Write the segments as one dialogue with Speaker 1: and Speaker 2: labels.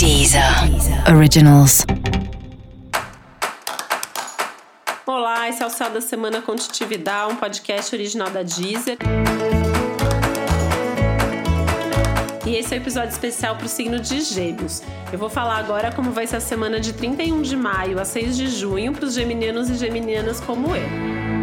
Speaker 1: Deezer Originals.
Speaker 2: Olá, esse é o Céu da Semana Contitividade, um podcast original da Deezer. E esse é o um episódio especial para o signo de Gêmeos. Eu vou falar agora como vai ser a semana de 31 de maio a 6 de junho para os geminianos e geminianas como eu.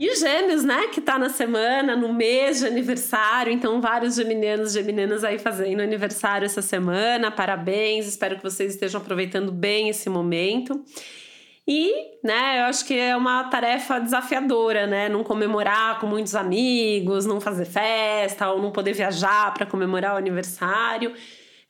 Speaker 2: E Gêmeos, né, que tá na semana, no mês de aniversário, então vários geminianos e geminianas aí fazendo aniversário essa semana. Parabéns, espero que vocês estejam aproveitando bem esse momento. E, né, eu acho que é uma tarefa desafiadora, né? Não comemorar com muitos amigos, não fazer festa ou não poder viajar para comemorar o aniversário.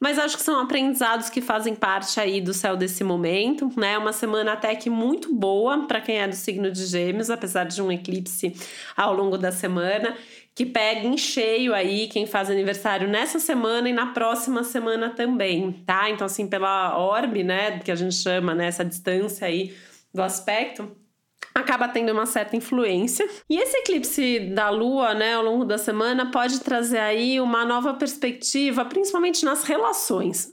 Speaker 2: Mas acho que são aprendizados que fazem parte aí do céu desse momento, né? Uma semana até que muito boa para quem é do signo de Gêmeos, apesar de um eclipse ao longo da semana, que pega em cheio aí quem faz aniversário nessa semana e na próxima semana também, tá? Então assim, pela orbe, né, que a gente chama, né, essa distância aí do aspecto, acaba tendo uma certa influência. E esse eclipse da Lua, né, ao longo da semana, pode trazer aí uma nova perspectiva, principalmente nas relações.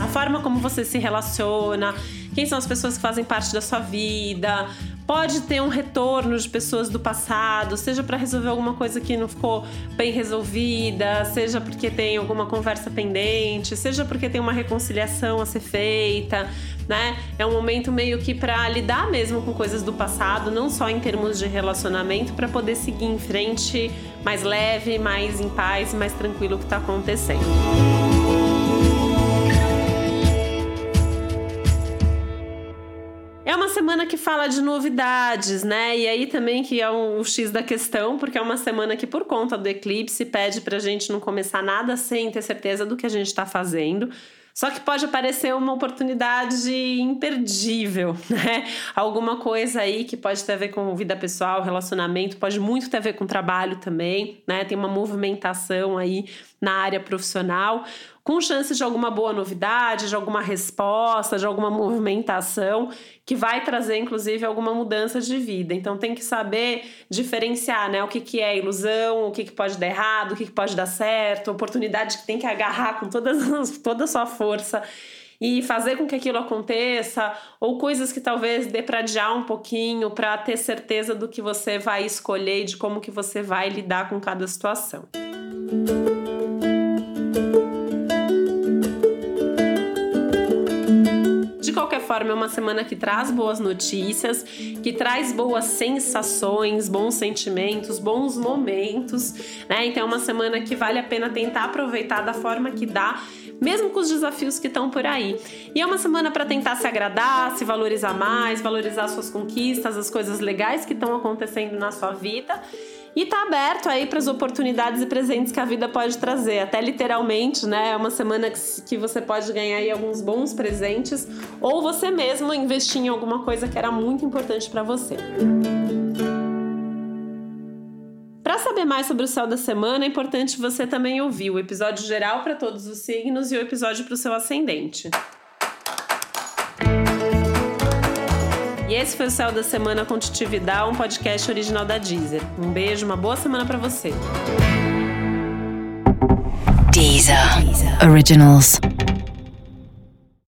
Speaker 2: A forma como você se relaciona, quem são as pessoas que fazem parte da sua vida, pode ter um retorno de pessoas do passado, seja para resolver alguma coisa que não ficou bem resolvida, seja porque tem alguma conversa pendente, seja porque tem uma reconciliação a ser feita, né? É um momento meio que para lidar mesmo com coisas do passado, não só em termos de relacionamento, para poder seguir em frente mais leve, mais em paz, mais tranquilo o que está acontecendo. Semana que fala de novidades, né? E aí também que é um, um X da questão, porque é uma semana que, por conta do eclipse, pede pra gente não começar nada sem ter certeza do que a gente tá fazendo. Só que pode aparecer uma oportunidade imperdível, né? Alguma coisa aí que pode ter a ver com vida pessoal, relacionamento, pode muito ter a ver com trabalho também, né? Tem uma movimentação aí na área profissional com chance de alguma boa novidade, de alguma resposta, de alguma movimentação que vai trazer, inclusive, alguma mudança de vida. Então tem que saber diferenciar, né? O que, que é ilusão, o que, que pode dar errado, o que, que pode dar certo, oportunidade que tem que agarrar com todas, toda a sua força e fazer com que aquilo aconteça, ou coisas que talvez dê para adiar um pouquinho para ter certeza do que você vai escolher e de como que você vai lidar com cada situação. forma, é uma semana que traz boas notícias, que traz boas sensações, bons sentimentos, bons momentos, né? Então é uma semana que vale a pena tentar aproveitar da forma que dá mesmo com os desafios que estão por aí. E é uma semana para tentar se agradar, se valorizar mais, valorizar suas conquistas, as coisas legais que estão acontecendo na sua vida e tá aberto aí para as oportunidades e presentes que a vida pode trazer. Até literalmente, né? É uma semana que, você pode ganhar aí alguns bons presentes ou você mesmo investir em alguma coisa que era muito importante para você. Para saber mais sobre o céu da semana, é importante você também ouvir o episódio geral para todos os signos e o episódio para o seu ascendente. Esse foi o Céu da Semana com Titividade, um podcast original da Deezer. Um beijo, uma boa semana para você.
Speaker 1: Deezer. Originals.